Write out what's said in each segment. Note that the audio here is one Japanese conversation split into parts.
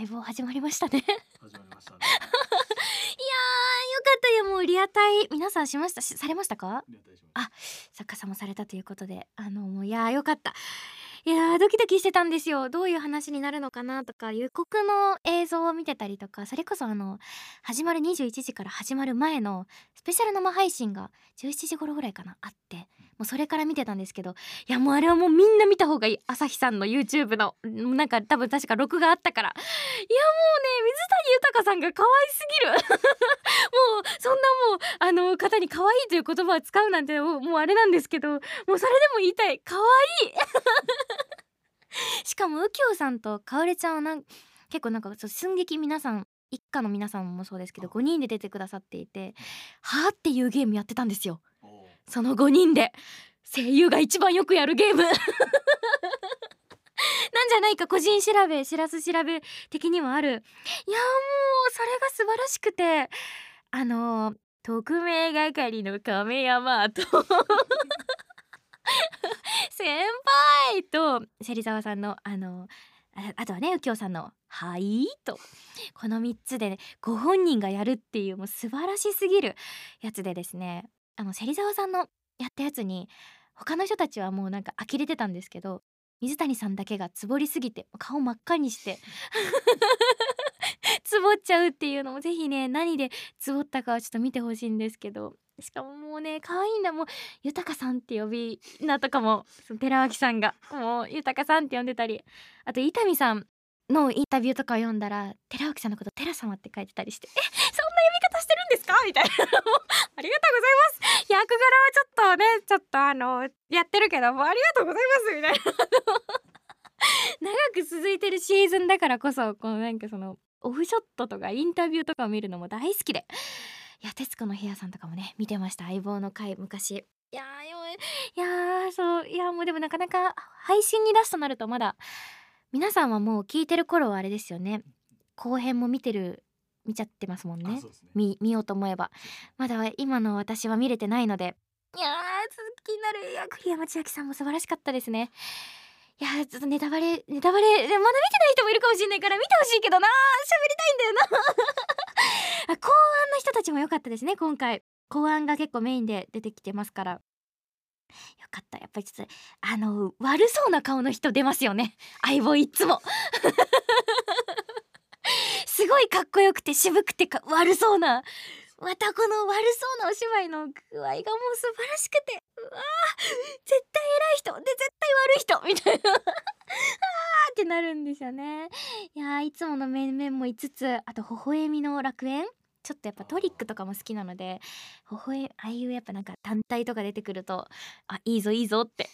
相棒始まりましたね。いやー始まりましたね。よかった。よもうリアタイ皆さんしましたしされましたか？リアタイしまあ作家さんもされたということであのもういやーよかった。いやードキドキしてたんですよ。どういう話になるのかなとか予告の映像を見てたりとかそれこそあの始まる21時から始まる前のスペシャル生配信が17時頃ぐらいかなあってもうそれから見てたんですけどいやもうあれはもうみんな見た方がいい。朝日さんの YouTube のうんなんか多分確か録画あったから。いやもうね水谷豊さんが可愛すぎる。もうそんなもうあの方に可愛いという言葉を使うなんてもうあれなんですけどもうそれでも言いたい。可愛い。しかも右京さんとかおりちゃんはなん結構なんかそう寸劇皆さん一家の皆さんもそうですけど5人で出てくださっていて「はあ」っていうゲームやってたんですよその5人で声優が一番よくやるゲーム。なんじゃないか個人調べしらす調べ的にもある。いやもうそれが素晴らしくてあの特命係の亀山と 先輩と芹沢さんのあのあとはね右京さんの「はい」と。この3つで、ね、ご本人がやるっていうもう素晴らしすぎるやつでですね。あの芹沢さんのやったやつに他の人たちはもうなんか呆れてたんですけど水谷さんだけがつぼりすぎて顔真っ赤にして つぼっちゃうっていうのもぜひね何でつぼったかはちょっと見てほしいんですけどしかももうね可愛いんだ。もう豊さんって呼び名とかも寺脇さんがもう豊さんって呼んでたりあと伊丹さんのインタビューとかを読んだら寺脇さんのこと寺様って書いてたりしてえか？みたいな。ありがとうございます。役柄はちょっとねちょっとあのやってるけどもありがとうございます。みたいな。長く続いてるシーズンだからこそこのなんかそのオフショットとかインタビューとかを見るのも大好きで。いや徹子の部屋さんとかもね見てました。相棒の回昔。いやーいやーそういやもうでもなかなか配信に出すとなるとまだ皆さんはもう聞いてる頃はあれですよね。後編も見てる見ちゃってますもんね。ね。見見ようと思えば。まだ今の私は見れてないので。いやー続きになる。いや栗山千明さんも素晴らしかったですね。いやーちょっとネタバレネタバレでまだ見てない人もいるかもしれないから見てほしいけどなー。喋りたいんだよな。あ公安の人たちも良かったですね今回。公安が結構メインで出てきてますから。よかった。やっぱりちょっとあの悪そうな顔の人出ますよね。相棒いっつもすごいかっこよくて渋くてか悪そうなまたこの悪そうなお芝居の具合がもう素晴らしくてうわー絶対偉い人で絶対悪い人みたいな。あーってなるんですよね。いやいつもの面々も5つあと微笑みの楽園。ちょっとやっぱトリックとかも好きなので微笑ああいうやっぱなんか単体とか出てくるとあいいぞいいぞって。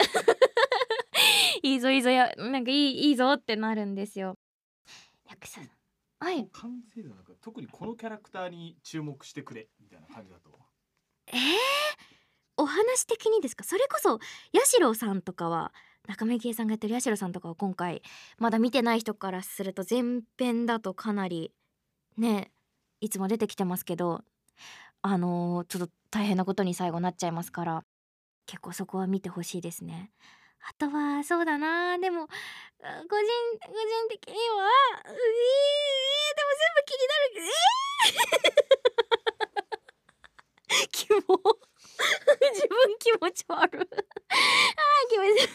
いいぞいいぞやなんかいいいいぞってなるんですよ。役者はい完成度なんか特にこのキャラクターに注目してくれみたいな感じだと。えー、お話的にですか？それこそ八代さんとかは中目慶さんがやってる八代さんとかは今回まだ見てない人からすると前編だとかなりねいつも出てきてますけどあのーちょっと大変なことに最後なっちゃいますから結構そこは見てほしいですね。あとはそうだな。でもあ個人個人的にはえー、でも全部気になる。えー キモ自分気持ち悪い。あー気持ち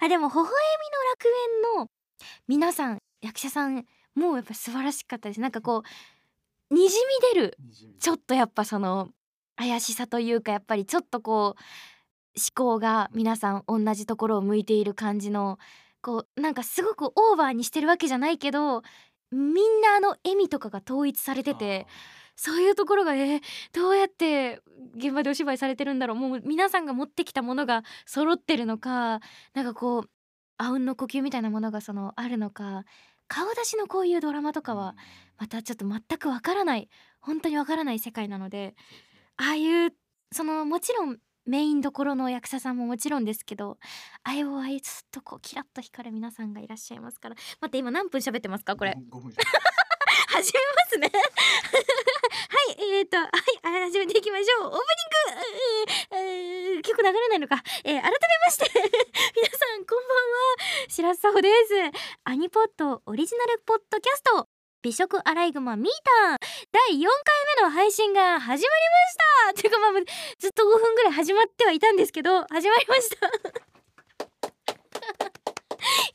あでも微笑みの楽園の皆さん役者さんもうやっぱ素晴らしかったです。なんかこうにじみ出る。ちょっとやっぱその怪しさというかやっぱりちょっとこう思考が皆さん同じところを向いている感じのこうなんかすごくオーバーにしてるわけじゃないけどみんなあの笑みとかが統一されててそういうところがえーどうやって現場でお芝居されてるんだろう。もう皆さんが持ってきたものが揃ってるのかなんかこうあうんの呼吸みたいなものがそのあるのか顔出しのこういうドラマとかはまたちょっと全くわからない本当にわからない世界なのでああいうそのもちろんメインどころの役者さんももちろんですけどあれをああいうずっとこうキラッと光る皆さんがいらっしゃいますから。待って今何分喋ってますかこれ？始めますね。はいえー、とはいあ始めていきましょう。オープニング、えーえー曲流れないのか、えー改めまして 皆さんこんばんは。白洲沙穂です。アニポッドオリジナルポッドキャスト。美食アライグマミータン第4回目の配信が始まりました。ていうかまあずっと5分ぐらい始まってはいたんですけど始まりました。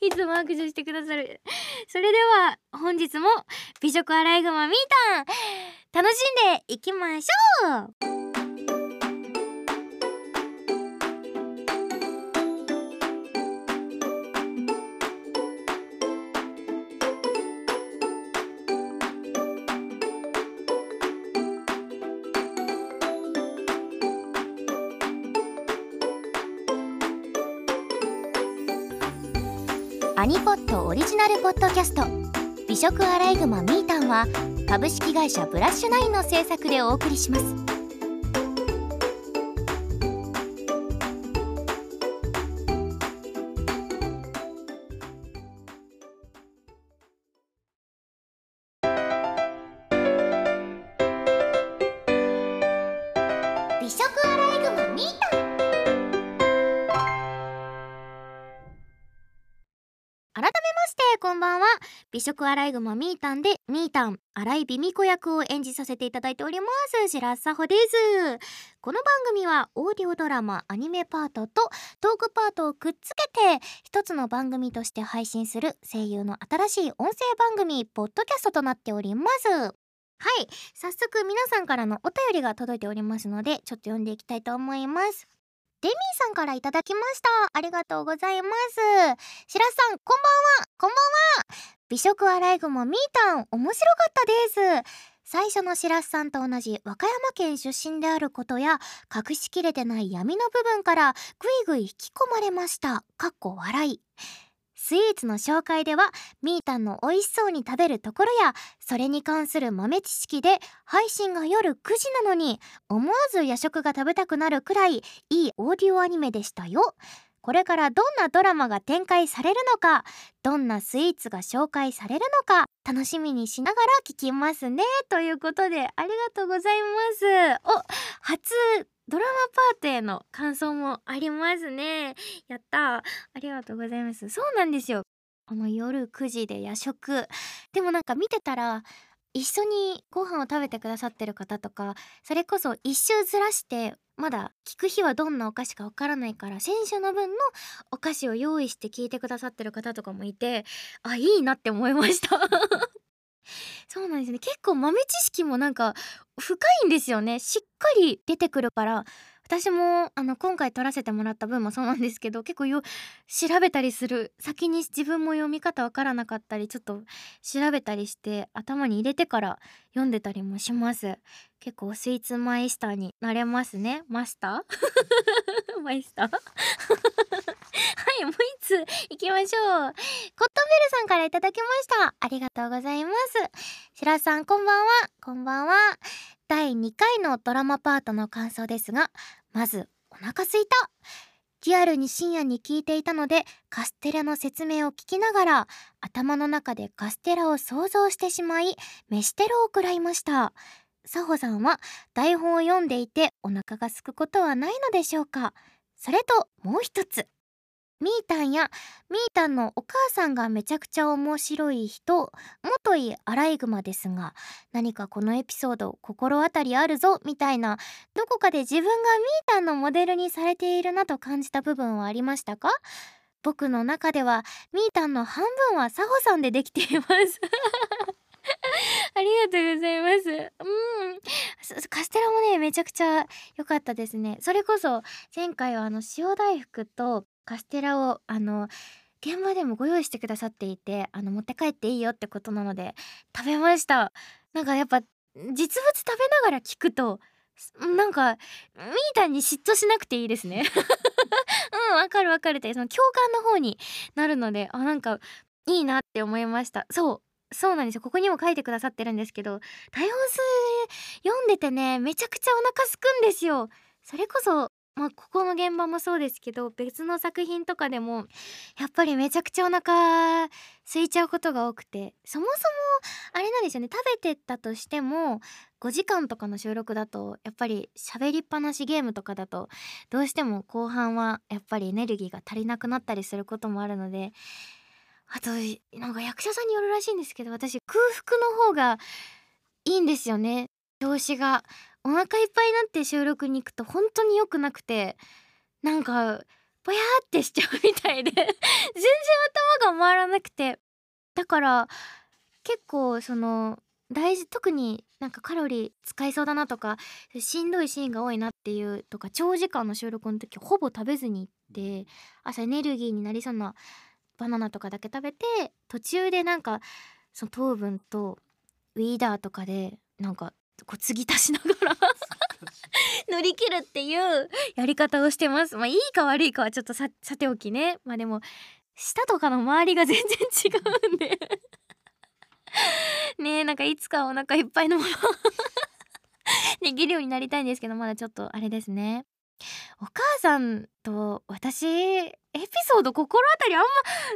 いつも握手してくださる。それでは本日も美食アライグマみーたん楽しんでいきましょう。リジナルポッドキャスト。美食アライグマミータンは株式会社ブラッシュナインの制作でお送りします。食アライグマミータンでミータン荒井美美子役を演じさせていただいております。白洲穂ですこの番組はオーディオドラマアニメパートとトークパートをくっつけて一つの番組として配信する声優の新しい音声番組ポッドキャストとなっております。はい。早速皆さんからのお便りが届いておりますのでちょっと読んでいきたいと思います。デミーさんからいただきました。ありがとうございます。白洲さんこんばんは。こんばんは。美食アライグマミータン面白かったです。最初の白洲さんと同じ和歌山県出身であることや隠しきれてない闇の部分からぐいぐい引き込まれました。かっこ笑い。スイーツの紹介ではみーたんの美味しそうに食べるところやそれに関する豆知識で配信が夜9時なのに思わず夜食が食べたくなるくらいいいオーディオアニメでしたよ。これからどんなドラマが展開されるのかどんなスイーツが紹介されるのか楽しみにしながら聞きますね。ということでありがとうございます。お初ドラマパートへの感想もありますね。やったありがとうございます。そうなんですよ。この夜9時で夜食。でもなんか見てたら一緒にご飯を食べてくださってる方とかそれこそ一周ずらしてまだ聞く日はどんなお菓子かわからないから先週の分のお菓子を用意して聞いてくださってる方とかもいてあいいなって思いました。そうなんですね。結構豆知識もなんか深いんですよね。しっかり出てくるから私もあの今回撮らせてもらった分もそうなんですけど結構よ調べたりする先に自分も読み方わからなかったりちょっと調べたりして頭に入れてから読んでたりもします。結構スイーツマイスターになれますね。マスター？マイスター？いもう一つ行きましょう。コットンベルさんからいただきました。ありがとうございます。白さんこんばんは。こんばんは。第2回のドラマパートの感想ですがまずお腹すいた。リアルに深夜に聞いていたのでカステラの説明を聞きながら頭の中でカステラを想像してしまい飯テロを食らいました。佐穂さんは台本を読んでいてお腹が空くことはないのでしょうか。それともう一つ。ミータンやミータンのお母さんがめちゃくちゃ面白い人元いアライグマですが何かこのエピソード心当たりあるぞみたいなどこかで自分がミータンのモデルにされているなと感じた部分はありましたか？僕の中ではミータンの半分はサホさんでできています。ありがとうございます。うん。カステラもねめちゃくちゃ良かったですね。それこそ前回はあの塩大福とカステラをあの現場でもご用意してくださっていてあの持って帰っていいよってことなので食べました。なんかやっぱ実物食べながら聞くとなんかミータンに嫉妬しなくていいですね。うんわかるわかるってその共感の方になるのであなんかいいなって思いました。そう。そうなんですよ。ここにも書いてくださってるんですけど台本数読んでてねめちゃくちゃお腹すくんですよ。それこそまあここの現場もそうですけど別の作品とかでもやっぱりめちゃくちゃお腹空いちゃうことが多くてそもそもあれなんですよね。食べてたとしても5時間とかの収録だとやっぱり喋りっぱなしゲームとかだとどうしても後半はやっぱりエネルギーが足りなくなったりすることもあるのであとなんか役者さんによるらしいんですけど私空腹の方がいいんですよね。調子が。お腹いっぱいになって収録に行くと本当に良くなくてなんかぼやーってしちゃうみたいで。全然頭が回らなくて。だから結構その大事特になんかカロリー使いそうだなとかしんどいシーンが多いなっていうとか長時間の収録の時ほぼ食べずに行って朝エネルギーになりそうなバナナとかだけ食べて途中でなんかその糖分とウィーダーとかでなんかこう継ぎ足しながら乗り切るっていうやり方をしてます。まあいいか悪いかはちょっとさておきね。まあでも舌とかの周りが全然違うんで。ねえなんかいつかお腹いっぱいのもの できるようになりたいんですけどまだちょっとあれですねお母さんと私エピソード心当たりあんま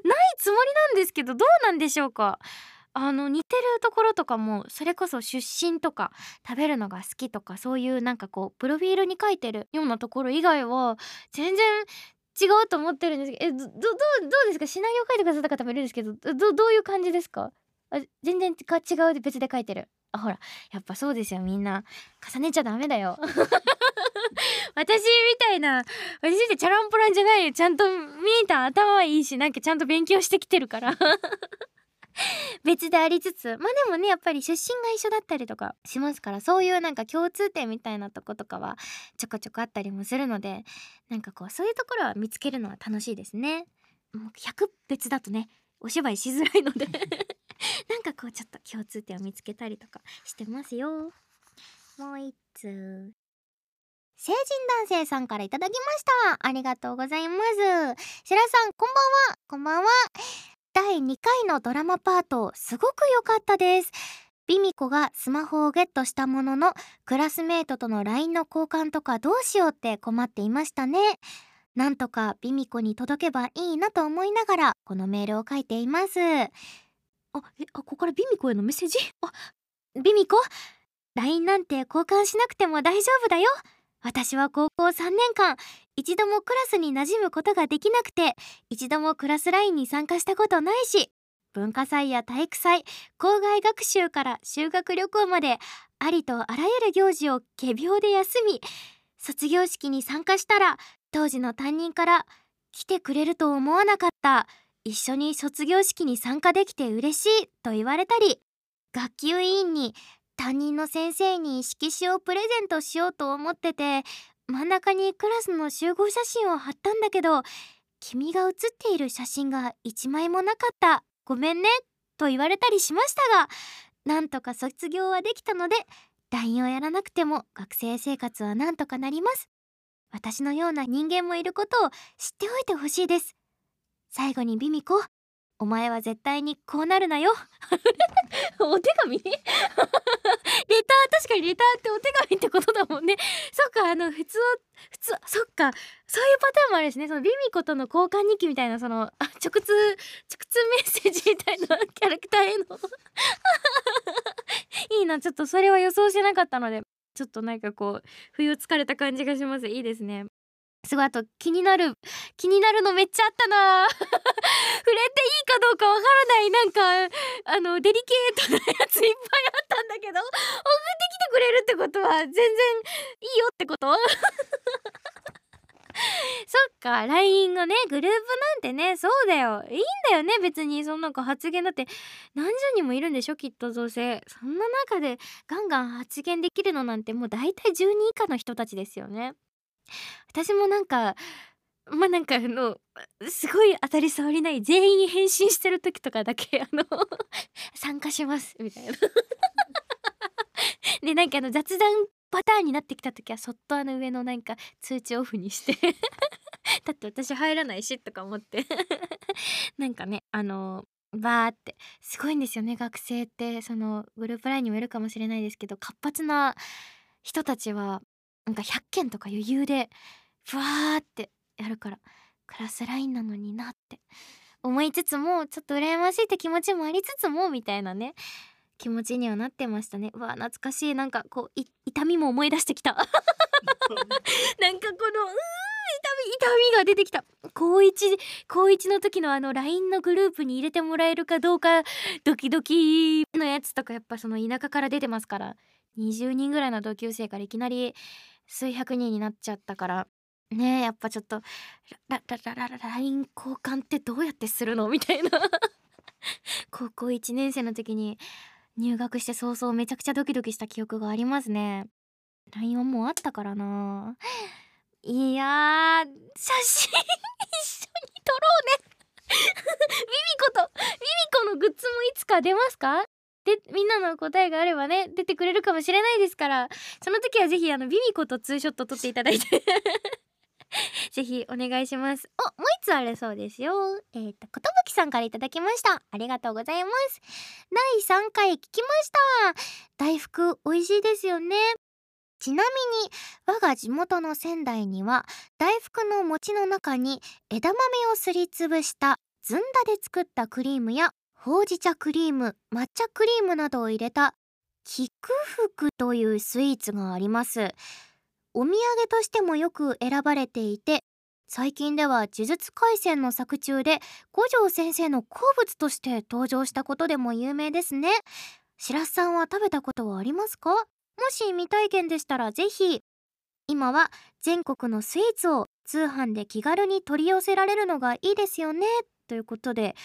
ないつもりなんですけどどうなんでしょうか？あの似てるところとかもそれこそ出身とか食べるのが好きとかそういうなんかこうプロフィールに書いてるようなところ以外は全然違うと思ってるんですけどえどどどうですか？シナリオ書いてくださった方もいるんですけどどどういう感じですか？あ全然か違うで別で書いてる。あほらやっぱそうですよ。みんな重ねちゃダメだよ。私みたいな私ってチャランポランじゃないよちゃんと見えた頭はいいしなんかちゃんと勉強してきてるから 別でありつつまあでもねやっぱり出身が一緒だったりとかしますからそういうなんか共通点みたいなとことかはちょこちょこあったりもするのでなんかこうそういうところは見つけるのは楽しいですね。もう100別だとねお芝居しづらいので なんかこうちょっと共通点を見つけたりとかしてますよ。もう一通。成人男性さんからいただきました。ありがとうございます。白さん、こんばんは。こんばんは。第2回のドラマパートすごく良かったですビミコがスマホをゲットしたもののクラスメートとの LINE の交換とかどうしようって困っていましたねなんとかビミコに届けばいいなと思いながらこのメールを書いていますあえあここからビミコへのメッセージ？あビミコ LINE なんて交換しなくても大丈夫だよ私は高校3年間一度もクラスに馴染むことができなくて一度もクラスラインに参加したことないし文化祭や体育祭校外学習から修学旅行までありとあらゆる行事を仮病で休み卒業式に参加したら当時の担任から来てくれると思わなかった。一緒に卒業式に参加できて嬉しいと言われたり学級委員に担任の先生に色紙をプレゼントしようと思ってて真ん中にクラスの集合写真を貼ったんだけど君が写っている写真が1枚もなかった。ごめんねと言われたりしましたがなんとか卒業はできたので LINE をやらなくても学生生活はなんとかなります。私のような人間もいることを知っておいてほしいです。最後にビミコお前は絶対にこうなるなよ。お手紙？レター確かにレターってお手紙ってことだもんね。そっかあの普通普通そっか。そういうパターンもあるですね。そのビミコとの交換日記みたいなその直通直通メッセージみたいなキャラクターへの。いいな。ちょっとそれは予想してなかったのでちょっとなんかこう冬疲れた感じがします。いいですね。すごいあと気になる気になるのめっちゃあったな。触れていいかどうかわからないなんかあのデリケートなやついっぱいあったんだけど送ってきてくれるってことは全然いいよってこと？そっか LINE のねグループなんてねそうだよ。いいんだよね別に。そんなんか発言だって。何十人もいるんでしょきっとどうせ。そんな中でガンガン発言できるのなんてもう大体10人以下の人たちですよね。私もなんかまあなんかあのすごい当たり障りない全員返信してる時とかだけ あの参加しますみたいな。でなんかあの雑談パターンになってきた時はそっとあの上のなんか通知オフにして だって私入らないしとか思って。なんかねあのバーってすごいんですよね学生って。そのグループラインにもいるかもしれないですけど活発な人たちはなんか100件とか余裕でふわーってやるからクラスラインなのになって思いつつもちょっと羨ましいって気持ちもありつつもみたいなね気持ちにはなってましたね。うわ懐かしい。なんかこうい痛みも思い出してきた。なんかこのうーん痛み痛みが出てきた。高一高一の時のあの LINE のグループに入れてもらえるかどうかドキドキのやつとかやっぱその田舎から出てますから20人ぐらいの同級生からいきなり数百人になっちゃったから。ねえやっぱちょっとラララララ LINE 交換ってどうやってするのみたいな高校1年生の時に入学して早々めちゃくちゃドキドキした記憶がありますね LINE はもうあったからないや写真一緒に撮ろうねビビコとビビコのグッズもいつか出ますかでみんなの答えがあればね出てくれるかもしれないですからその時はぜひあのビビコとツーショット撮っていただいて。ぜひお願いします。おもう一つあるそうですよ。えっ、ー、とことぶきさんからいただきました。ありがとうございます。第3回聞きました。大福美味しいですよね。ちなみに我が地元の仙台には大福の餅の中に枝豆をすりつぶしたずんだで作ったクリームやほうじ茶クリーム抹茶クリームなどを入れた菊福というスイーツがあります。お土産としてもよく選ばれていて最近では呪術廻戦の作中で五条先生の好物として登場したことでも有名ですね。白洲さんは食べたことはありますか？もし未体験でしたらぜひ。今は全国のスイーツを通販で気軽に取り寄せられるのがいいですよね。ということで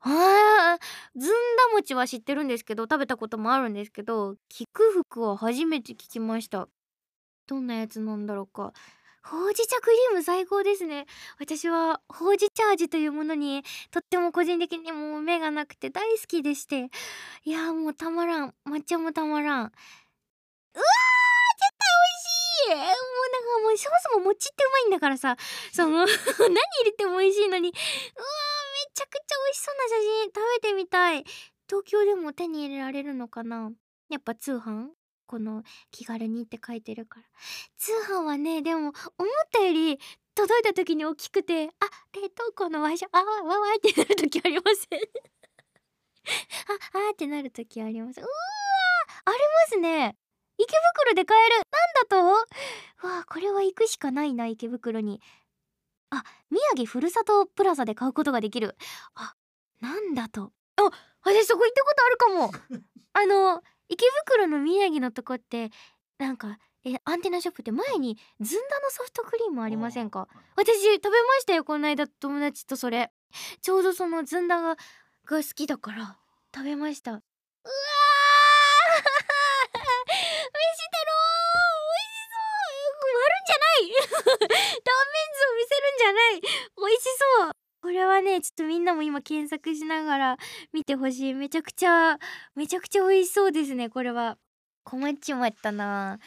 あずんだ餅は知ってるんですけど食べたこともあるんですけど菊福は初めて聞きました。どんなやつなんだろうか。ほうじ茶クリーム最高ですね。私はほうじ茶味というものにとっても個人的にもう目がなくて大好きでして。いやもうたまらん。抹茶もたまらん。うわー絶対美味しい。もうなんかもうそもそも餅ってうまいんだからさ。その 何入れても美味しいのに。うわー。ちゃくちゃ美味しそうな写真食べてみたい。東京でも手に入れられるのかな？やっぱ通販？この気軽にって書いてるから。通販はねでも思ったより届いた時に大きくてあ冷凍庫の場所あわわわってなる時ありません？ああってなる時あります。うわありますね。池袋で買える。なんだと？わあこれは行くしかないな池袋に。あ宮城ふるさとプラザで買うことができる。あなんだと。あ私そこ行ったことあるかも。あの池袋の宮城のとこってなんかえアンテナショップって前にずんだのソフトクリームありませんか？私食べましたよこの間友達とそれ。ちょうどそのずんだがが好きだから食べました。うわー飯太郎美味しそう割るんじゃない断面図を見せるんじゃない。美味しそう。これはねちょっとみんなも今検索しながら見てほしい。めちゃくちゃめちゃくちゃ美味しそうですねこれは。困っちまったな。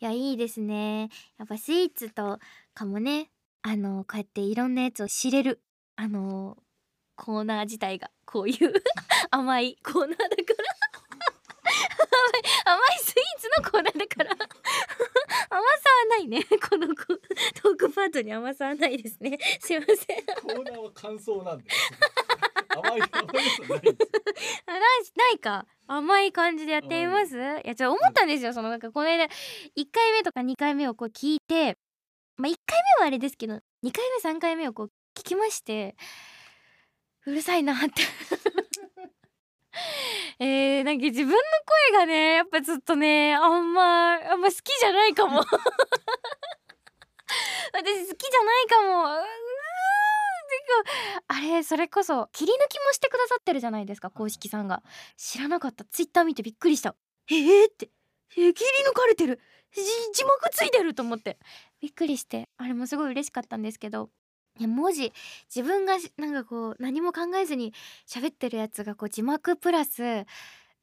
いやいいですね。やっぱスイーツとかもねあのこうやっていろんなやつを知れる。あのコーナー自体が。こういう 甘いコーナーだから。甘いスイーツのコーナーだから。甘さはないね。このトークパートに甘さはないですね。すいません。コーナーは感想なんで。甘い甘い要素ないです。あないないか。甘い感じでやってみます？いやちょっと思ったんですよ。そのなんかこの間1回目とか2回目をこう聞いてまあ1回目はあれですけど2回目3回目をこう聞きましてうるさいなって えー、なんか自分の声がねやっぱちょっとねあんまあんま好きじゃないかも。私好きじゃないかも。あれそれこそ切り抜きもしてくださってるじゃないですか公式さんが。知らなかった。ツイッター見てびっくりした。えー、って。えー、切り抜かれてる。じ字幕ついてると思って。びっくりして。あれもすごい嬉しかったんですけどいや文字自分がなんかこう何も考えずに喋ってるやつがこう字幕プラス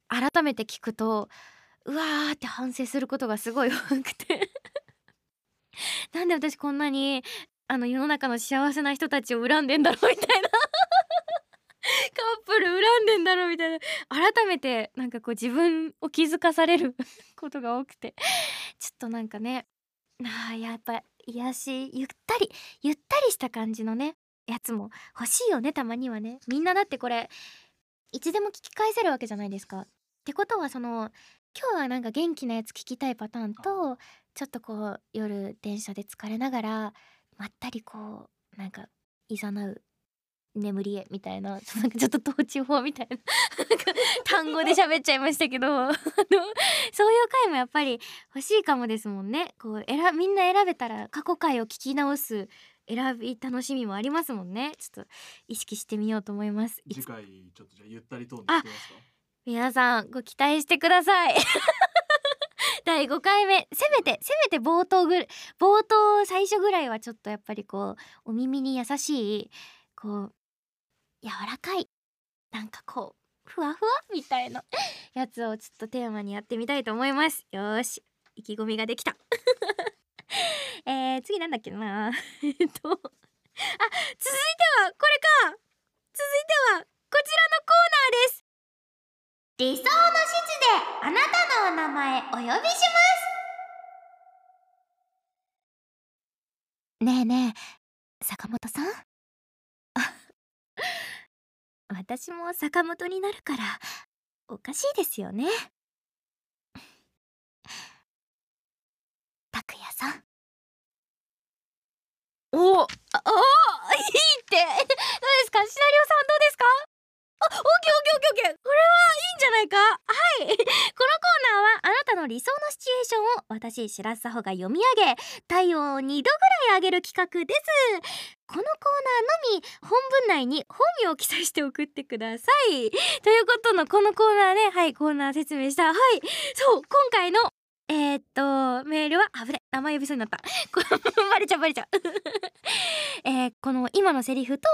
改めて聞くとうわーって反省することがすごい多くて。なんで私こんなにあの世の中の幸せな人たちを恨んでんだろうみたいな。カップル恨んでんだろうみたいな。改めてなんかこう自分を気づかされることが多くて。ちょっとなんかね。あやっぱ癒しゆったりゆったりした感じのねやつも欲しいよねたまにはね。みんなだってこれいつでも聞き返せるわけじゃないですか。ってことはその今日はなんか元気なやつ聞きたいパターンとちょっとこう夜電車で疲れながらまったりこうなんかいざなう眠りへみたいな なんかちょっと統治法みたいな 単語で喋っちゃいましたけど そういう回もやっぱり欲しいかもですもんね。こう選みんな選べたら過去回を聞き直す選び楽しみもありますもんね。ちょっと意識してみようと思います。次回ちょっとじゃあゆったりトーンでいきますか？皆さんご期待してください。第5回目。せめてせめて冒頭ぐ冒頭最初ぐらいはちょっとやっぱりこうお耳に優しいこう柔らかい。なんかこうふわふわみたいな やつをちょっとテーマにやってみたいと思います。よーし。意気込みができた。えー、次なんだっけな。えっとあ続いてはこれか。続いてはこちらのコーナーです。理想の指示であなたのお名前お呼びします。ねえねえ坂本さん？あ私も坂本になるからおかしいですよね。拓也さん。おおいいって。どうですか？シナリオさんどうですか？あ、オッケーオッケーオッケーオッケー。これはいいんじゃないか？はい。このコーナーはあな理想のシチュエーションを私白洲穂が読み上げ体温を2度ぐらい上げる企画です。このコーナーのみ本文内に本名を記載して送ってください。ということのこのコーナーではいコーナー説明した。はいそう今回のえー、っとメールはあぶね名前呼びそうになった。こバレちゃうバレちゃう。えーこの今のセリフと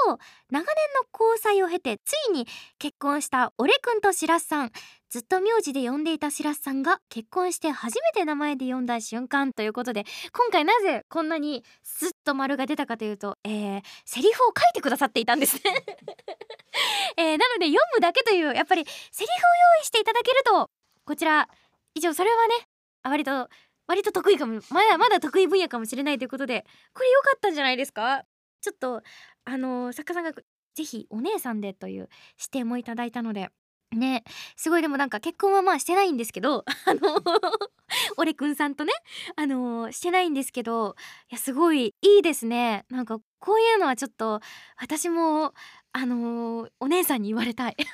長年の交際を経てついに結婚した俺くんとしらすさん。ずっと名字で呼んでいたしらすさんが結婚して初めて名前で呼んだ瞬間ということで今回なぜこんなにスッと丸が出たかというと、えー、セリフを書いてくださっていたんですね、えーなので読むだけというやっぱりセリフを用意していただけるとこちら以上それはね割と割と得意かもまだまだ得意分野かもしれないということでこれ良かったんじゃないですか？ちょっとあの作家さんがぜひお姉さんでという指定もいただいたので。ねすごいでもなんか結婚はまあしてないんですけど あの 俺くんさんとねあのしてないんですけどいやすごいいいですね。なんかこういうのはちょっと私もあのお姉さんに言われたい。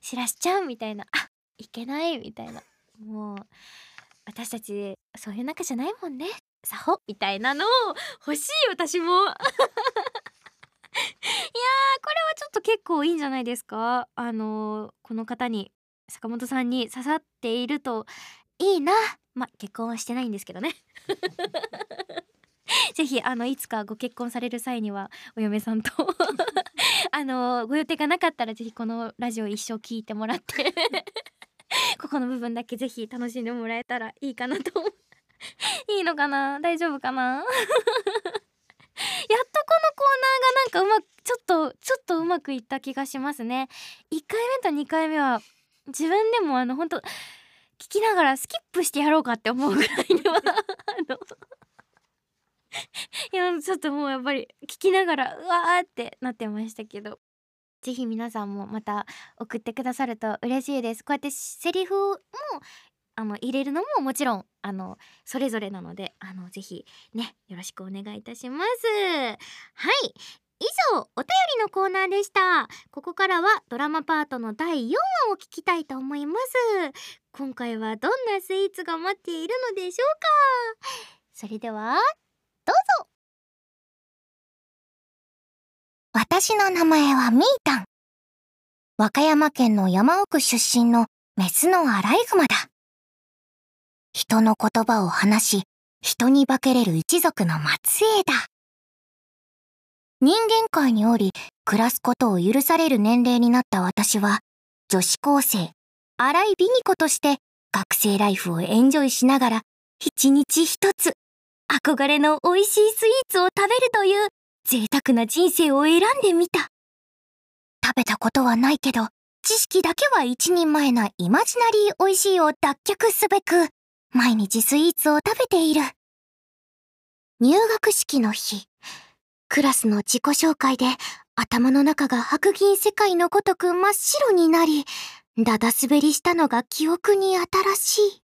しらしちゃんみたいな。あいけないみたいな。もう私たちそういう仲じゃないもんね。さほみたいなのを欲しい私も。ちょっと結構いいんじゃないですか？あのーこの方に坂本さんに刺さっているといいな。まあ結婚はしてないんですけどね。ぜひあのいつかご結婚される際にはお嫁さんと あのご予定がなかったらぜひこのラジオ一生聞いてもらって ここの部分だけぜひ楽しんでもらえたらいいかなといいのかな？大丈夫かな？やっとこのコーナーがなんかうまくちょっとちょっとうまくいった気がしますね。1回目と2回目は自分でもあの本当聞きながらスキップしてやろうかって思うぐらいにはあのいやちょっともうやっぱり聞きながらうわーってなってましたけど。ぜひ皆さんもまた送ってくださると嬉しいです。こうやってセリフもあの入れるのももちろんあのそれぞれなのであのぜひねよろしくお願いいたします。はい。以上お便りのコーナーでした。ここからはドラマパートの第4話を聞きたいと思います。今回はどんなスイーツが待っているのでしょうか。それではどうぞ。私の名前はミータン。和歌山県の山奥出身のメスのアライグマだ。人の言葉を話し、人に化けれる一族の末裔だ。人間界におり、暮らすことを許される年齢になった私は、女子高生、荒井美ニ子として学生ライフをエンジョイしながら、一日一つ、憧れの美味しいスイーツを食べるという贅沢な人生を選んでみた。食べたことはないけど、知識だけは一人前なイマジナリー美味しいを脱却すべく、毎日スイーツを食べている。入学式の日、クラスの自己紹介で頭の中が白銀世界のごとく真っ白になり、だだ滑りしたのが記憶に新しい。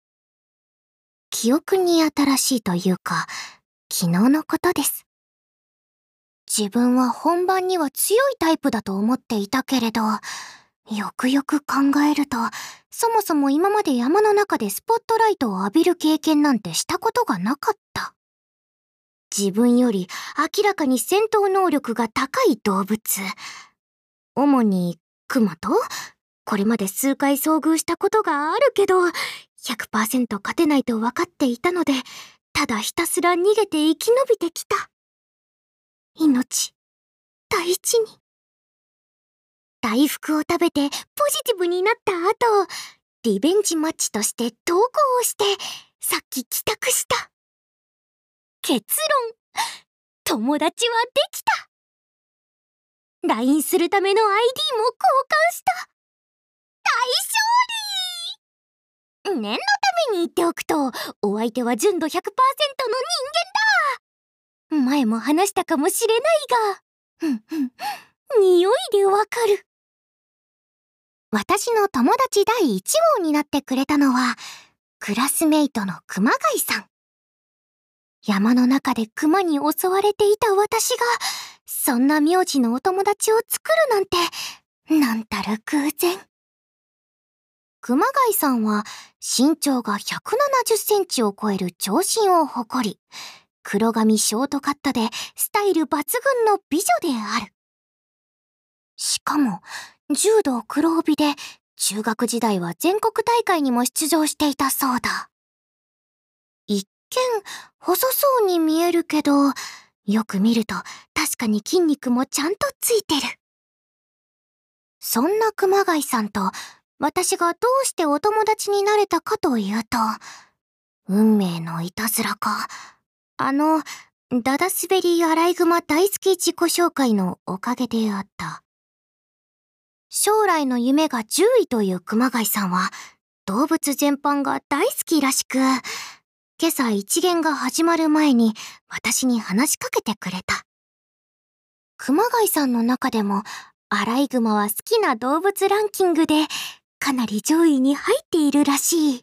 記憶に新しいというか、昨日のことです。自分は本番には強いタイプだと思っていたけれど、よくよく考えると、そもそも今まで山の中でスポットライトを浴びる経験なんてしたことがなかった。自分より明らかに戦闘能力が高い動物。主に熊と、これまで数回遭遇したことがあるけど、100%勝てないと分かっていたので、ただひたすら逃げて生き延びてきた。命、大事に。大福を食べてポジティブになった後、リベンジマッチとして投稿をして、さっき帰宅した。結論、友達はできた。LINE するための ID も交換した。大勝利念のために言っておくと、お相手は純度100%の人間だ前も話したかもしれないが、ふんふん、匂いでわかる。私の友達第1号になってくれたのは、クラスメイトの熊谷さん。山の中で熊に襲われていた私が、そんな名字のお友達を作るなんて、なんたる偶然。熊谷さんは身長が170センチを超える長身を誇り、黒髪ショートカットでスタイル抜群の美女である。しかも、柔道黒帯で中学時代は全国大会にも出場していたそうだ。一見細そうに見えるけど、よく見ると確かに筋肉もちゃんとついてる。そんな熊谷さんと私がどうしてお友達になれたかというと、運命のいたずらか、あの、ダダ滑りアライグマ大好き自己紹介のおかげであった。将来の夢が10位という熊谷さんは、動物全般が大好きらしく、今朝一元が始まる前に私に話しかけてくれた。熊谷さんの中でもアライグマは好きな動物ランキングでかなり上位に入っているらしい。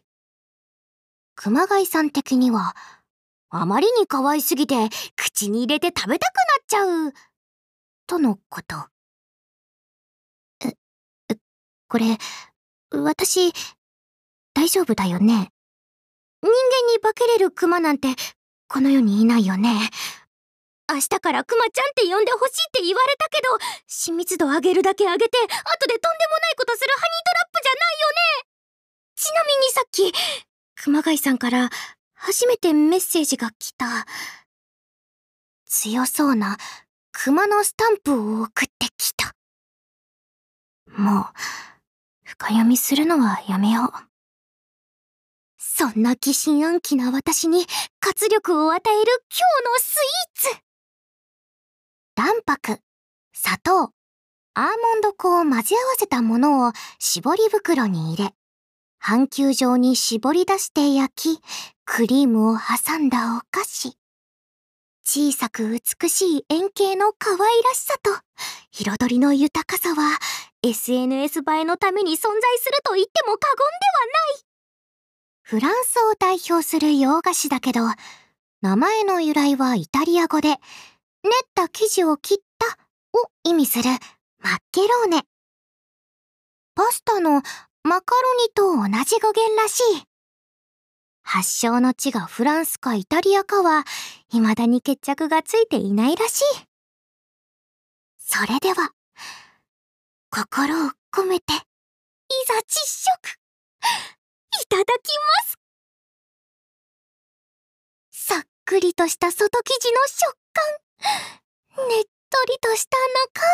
熊谷さん的にはあまりに可愛すぎて口に入れて食べたくなっちゃう。とのこと。これ、私、大丈夫だよね？人間に化けれるクマなんて、この世にいないよね？明日からクマちゃんって呼んでほしいって言われたけど、親密度上げるだけ上げて、後でとんでもないことするハニートラップじゃないよね？ちなみにさっき、熊谷さんから初めてメッセージが来た。強そうな熊のスタンプを送ってきた。もう、深読みするのはやめよう。そんな疑心暗鬼な私に活力を与える今日のスイーツ卵白、砂糖、アーモンド粉を混ぜ合わせたものを絞り袋に入れ、半球状に絞り出して焼き、クリームを挟んだお菓子。小さく美しい円形の可愛らしさと、彩りの豊かさは、SNS 映えのために存在すると言っても過言ではない。フランスを代表する洋菓子だけど、名前の由来はイタリア語で、練った生地を切ったを意味するマッケローネ。パスタのマカロニと同じ語源らしい。発祥の地がフランスかイタリアかは、未だに決着がついていないらしい。それでは、心を込めて、いざ実食いただきますさっくりとした外生地の食感。ねっとりとした中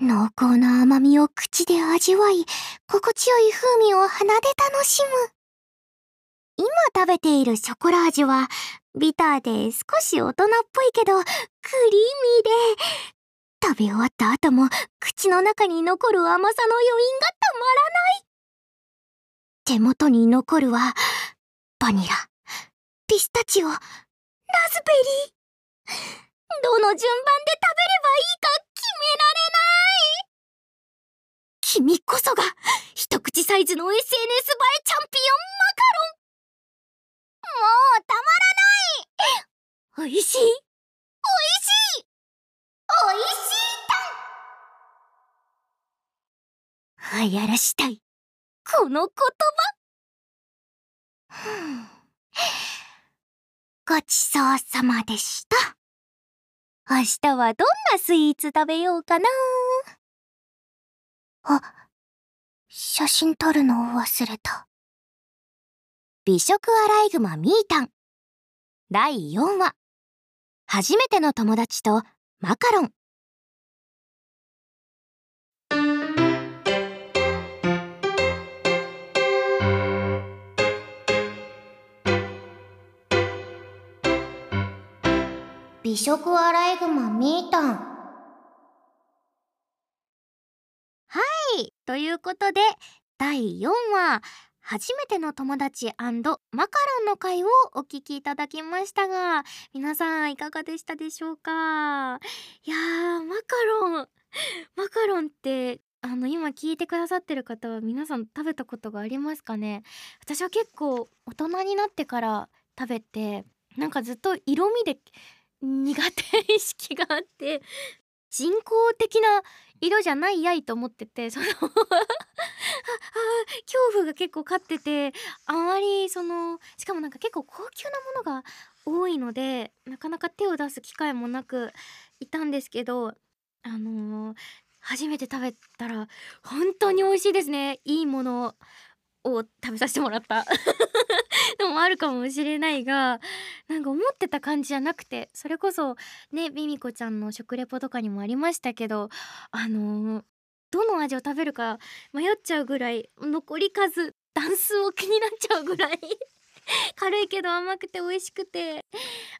身。濃厚な甘みを口で味わい、心地よい風味を鼻で楽しむ。今食べているショコラ味はビターで少し大人っぽいけどクリーミーで食べ終わった後も口の中に残る甘さの余韻がたまらない。手元に残るはバニラ。ピスタチオ。ラズベリー。どの順番で食べればいいか決められない。君こそが一口サイズの SNS 映えチャンピオンマカロン。たまらない。美味しい？美味しい。美味しいた流行らしたい。この言葉。ごちそうさまでした。明日はどんなスイーツ食べようかな。あ、写真撮るのを忘れた。美食アライグマミータン。第4話。初めての友達とマカロン。美食アライグマミータン。はい。ということで第4話。初めての友達マカロンの回をお聞きいただきましたが皆さんいかがでしたでしょうか？いやーマカロンマカロンってあの今聞いてくださってる方は皆さん食べたことがありますかね？私は結構大人になってから食べてなんかずっと色味で苦手意識があって人工的な色じゃないやいと思っててその 恐怖が結構勝っててあまりそのしかもなんか結構高級なものが多いのでなかなか手を出す機会もなくいたんですけどあのー初めて食べたら本当に美味しいですね。いいもの。を食べさせてもらった。のもあるかもしれないがなんか思ってた感じじゃなくてそれこそねビミコちゃんの食レポとかにもありましたけどあのーどの味を食べるか迷っちゃうぐらい残り数段数を気になっちゃうぐらい 軽いけど甘くて美味しくて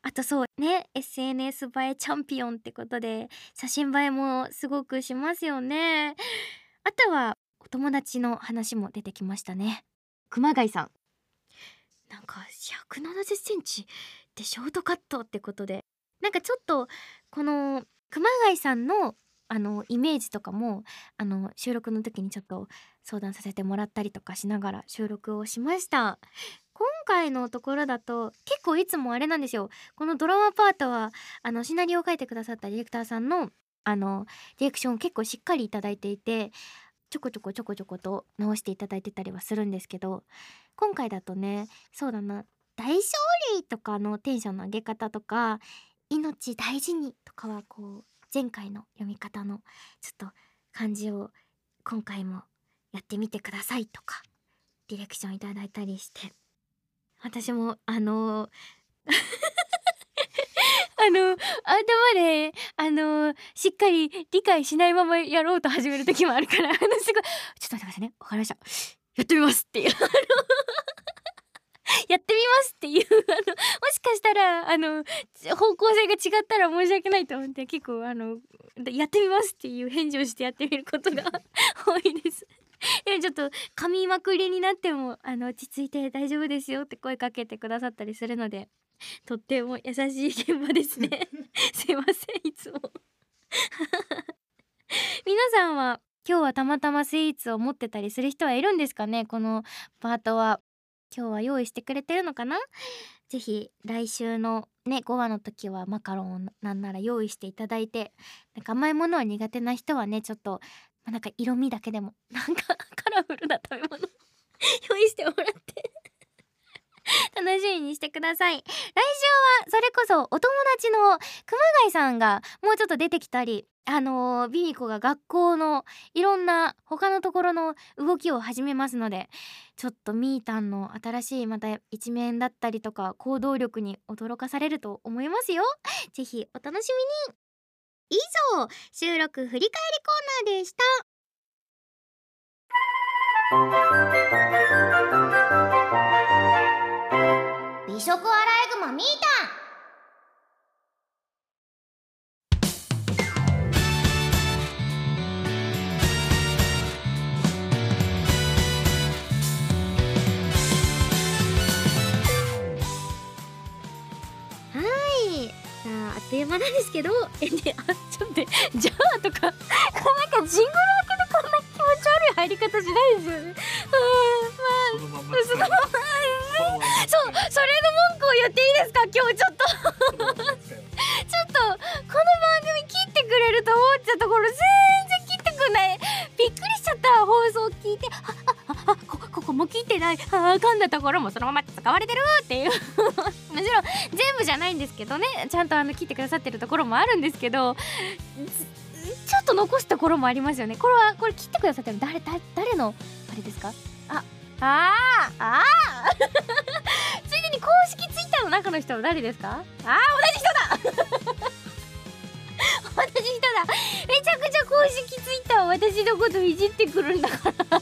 あとそうね SNS 映えチャンピオンってことで写真映えもすごくしますよね。あとはお友達の話も出てきましたね。熊谷さん。なんか170センチでショートカットってことで。なんかちょっとこの熊谷さんのあのイメージとかもあの収録の時にちょっと相談させてもらったりとかしながら収録をしました。今回のところだと結構いつもあれなんですよ。このドラマパートはあのシナリオを書いてくださったディレクターさんのあのディレクションを結構しっかりいただいていてちょこちょこちょこちょこと直していただいてたりはするんですけど今回だとねそうだな大勝利とかのテンションの上げ方とか命大事にとかはこう前回の読み方のちょっと感じを今回もやってみてくださいとかディレクションいただいたりして。私もあのあの頭であのしっかり理解しないままやろうと始める時もあるから あのすごいちょっと待ってくださいね。わかりました。やってみますっていう。やってみますっていう。あのもしかしたらあの方向性が違ったら申し訳ないと思って結構あのやってみますっていう返事をしてやってみることが 多いです。ちょっと噛みまくりになってもあの落ち着いて大丈夫ですよって声かけてくださったりするのでとっても優しい現場ですね。すいませんいつも。皆さんは今日はたまたまスイーツを持ってたりする人はいるんですかね？このパートは。今日は用意してくれてるのかな？ぜひ来週のね5話の時はマカロンをなんなら用意していただいてなんか甘いものは苦手な人はねちょっと、まあ、なんか色味だけでも なんかカラフルな食べ物。用意してもらって。楽しみにしてください。来週はそれこそお友達の熊谷さんがもうちょっと出てきたりあのー、ビミコが学校のいろんな他のところの動きを始めますのでちょっとみーたんの新しいまた一面だったりとか行動力に驚かされると思いますよ。ぜひお楽しみに。以上収録振り返りコーナーでした。美食アライグマミータ間なんですけどえねあちょっとじゃあとかなんかジングル明けでこんな気持ち悪い入り方方しないですよね。そのまんまそのまんまそうそれの文句を言っていいですか今日ちょっと。ちょっとこの番組切ってくれると思っちゃった頃全然くない。びっくりしちゃった放送聞いて。ああああこここも切ってない。あ噛んだところもそのまま使われてるっていう。もちろん全部じゃないんですけどね。ちゃんとあの切ってくださってるところもあるんですけど。ちょっと残すところもありますよね。これはこれ切ってくださってる誰誰誰のあれですか？ああーあー。ついでに公式ツイッターの中の人は誰ですか？あー同じ人だ。同じ人だめちゃくちゃ公式ツイッターは私のこといじってくるんだから。ド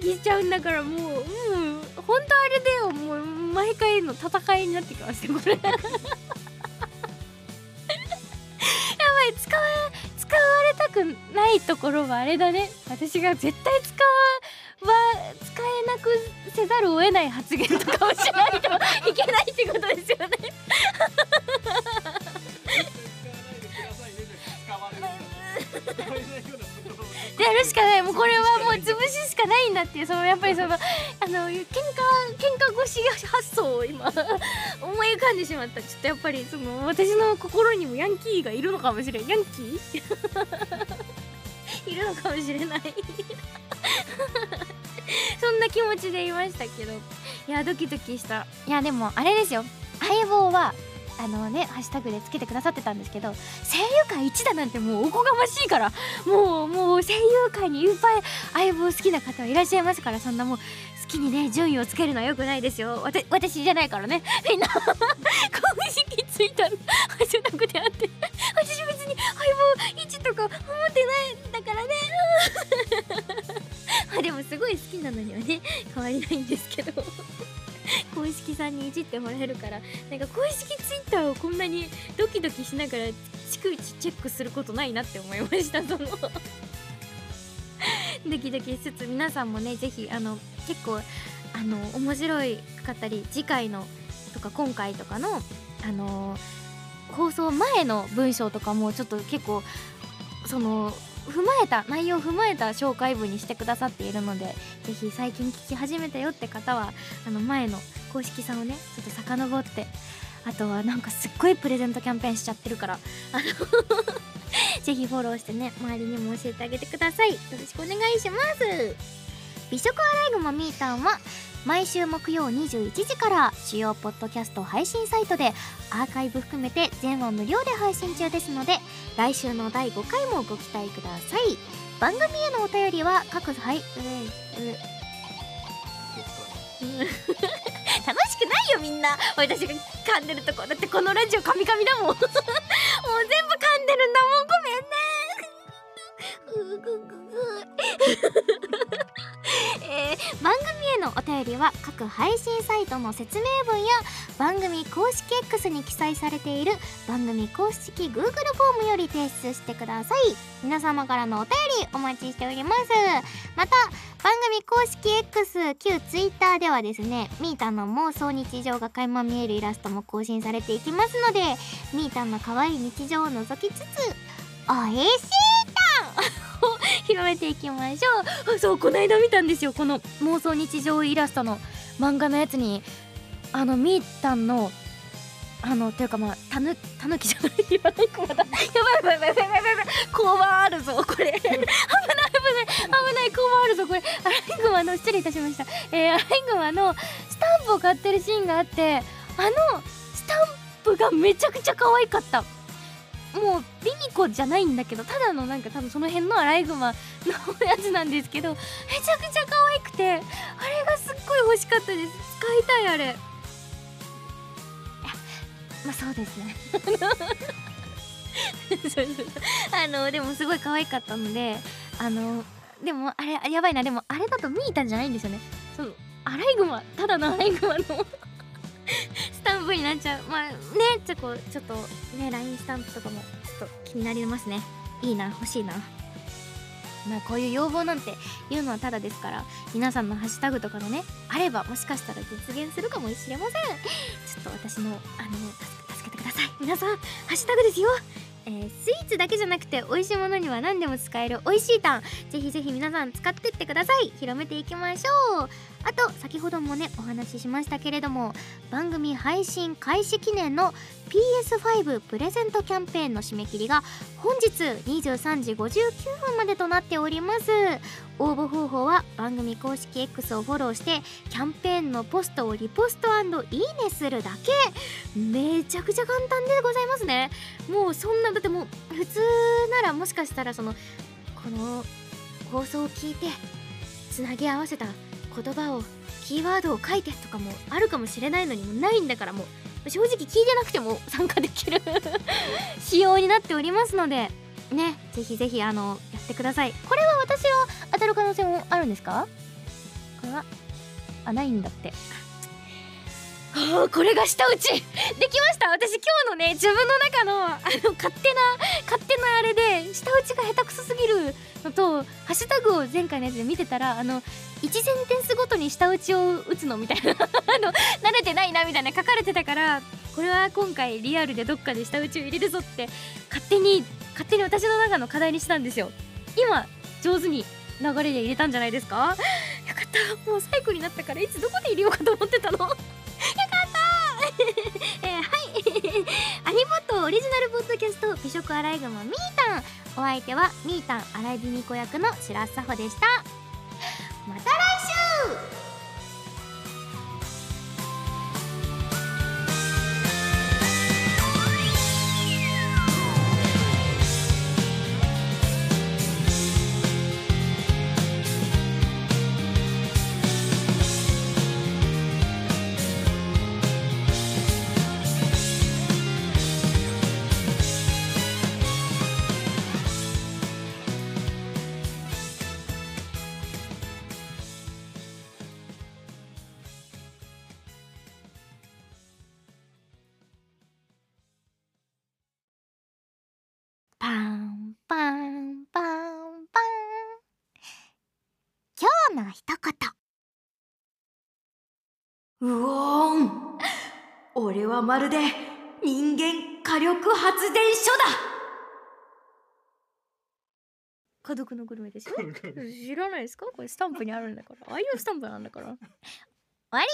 キドキしちゃうんだからもううん本当あれだよ。もう毎回の戦いになってきましたこれ。やばい使わ使われたくないところはあれだね。私が絶対使わ使えなくせざるを得ない発言とかをしないといけないってことですよね やるしかない。もうこれはもう潰ししかないんだっていう。そのやっぱりその あの喧嘩喧嘩越し発想を今思い浮かんでしまった。ちょっとやっぱりその私の心にもヤンキーがいるのかもしれん。ヤンキー？いるのかもしれない。そんな気持ちでいましたけど。いやドキドキした。いやでもあれですよ。相棒はあのねハッシュタグでつけてくださってたんですけど声優界一だなんてもうおこがましいからもうもう声優界にいっぱい相棒好きな方はいらっしゃいますからそんなもう好きにね順位をつけるのはよくないですよ。わ私じゃないからね。みんな公式ツイッターハッシュタグであって私別に相棒1とか思ってないんだからね。あでもすごい好きなのにはね変わりないんですけど。公式さんにいじってもらえるからなんか公式ツイッターをこんなにドキドキしながら逐一チェックすることないなって思いましたその。ドキドキしつつ皆さんもねぜひあの結構あの面白いかったり次回のとか今回とかのあの放送前の文章とかもちょっと結構その踏まえた内容を踏まえた紹介文にしてくださっているのでぜひ最近聞き始めたよって方はあの前の公式さんをねちょっと遡ってあとはなんかすっごいプレゼントキャンペーンしちゃってるからあの ぜひフォローしてね周りにも教えてあげてください。よろしくお願いします。美食アライグマみーたんは毎週木曜21時から主要ポッドキャスト配信サイトでアーカイブ含めて全話無料で配信中ですので来週の第5回もご期待ください。番組へのお便りは各はいうえう 楽しくないよみんな。私が噛んでるとこ。だってこのラジオカミカミだもん。もう全部噛んでるんだもん。ごめんね。うぐぐぐえー番組へのお便りは各配信サイトの説明文や番組公式 X に記載されている番組公式 Google フォームより提出してください。皆様からのお便りお待ちしております。また番組公式 X 旧 Twitter ではですねみーたんの妄想日常が垣間見えるイラストも更新されていきますのでみーたんの可愛い日常を覗きつつおいしい広めていきましょう。そうこの間見たんですよ。この妄想日常イラストの漫画のやつにあのみーたんのあのというかまあたぬたぬきじゃないやばい熊だ。やばいやばいやばいやばいやばいやばい交番あるぞこれ。危ない危ない危ない交番あるぞこれ。アライグマの失礼いたしました。えー、アライグマのスタンプを買ってるシーンがあってあのスタンプがめちゃくちゃ可愛かった。もうビミコじゃないんだけどただのなんか多分その辺のアライグマのやつなんですけどめちゃくちゃ可愛くてあれがすっごい欲しかったです。使いたいあれ。まあそうですね。あのでもすごい可愛かったのであのでもあれやばいな。でもあれだとミータじゃないんですよね。そのアライグマただのアライグマのスタンプになっちゃう。まあねちょっちょっとね LINE スタンプとかもちょっと気になりますね。いいな欲しいな。まあこういう要望なんて言うのはただですから皆さんのハッシュタグとかのねあればもしかしたら実現するかもしれません。ちょっと私のあの助け助けてください。皆さんハッシュタグですよ。えースイーツだけじゃなくて美味しいものには何でも使える美味しいタン。ぜひぜひ皆さん使ってってください。広めていきましょう。あと先ほどもねお話ししましたけれども番組配信開始記念の PS5 プレゼントキャンペーンの締め切りが本日23時59分までとなっております。応募方法は番組公式 X をフォローしてキャンペーンのポストをリポストいいねするだけ。めちゃくちゃ簡単でございますね。もうそんなだってもう普通ならもしかしたらそのこの放送を聞いてつなぎ合わせた言葉をキーワードを書いてとかもあるかもしれないのにもないんだからもう。正直聞いてなくても参加できる 仕様になっておりますので。ねぜひぜひあのやってください。これは私は当たる可能性もあるんですか？これは？あないんだって。あーこれが舌打ち。できました。私今日のね自分の中のあの勝手な勝手なあれで舌打ちが下手くそすぎるのとハッシュタグを前回のやつで見てたらあの1センテンスごとに舌打ちを打つのみたいな あの慣れてないなみたいな書かれてたからこれは今回リアルでどっかで舌打ちを入れるぞって勝手に勝手に私の中の課題にしたんですよ。今上手に流れで入れたんじゃないですか？よかった。もう最後になったからいつどこで入れようかと思ってたの？リジナルポッドキャスト美食アライグマみーたん。お相手はみーたんアライビミコ役の白洲サホでした。また来週！うおーん。俺はまるで人間火力発電所だ。孤独のグルメですよ 知らないですか？これスタンプにあるんだから。ああいうスタンプなんだから。終わり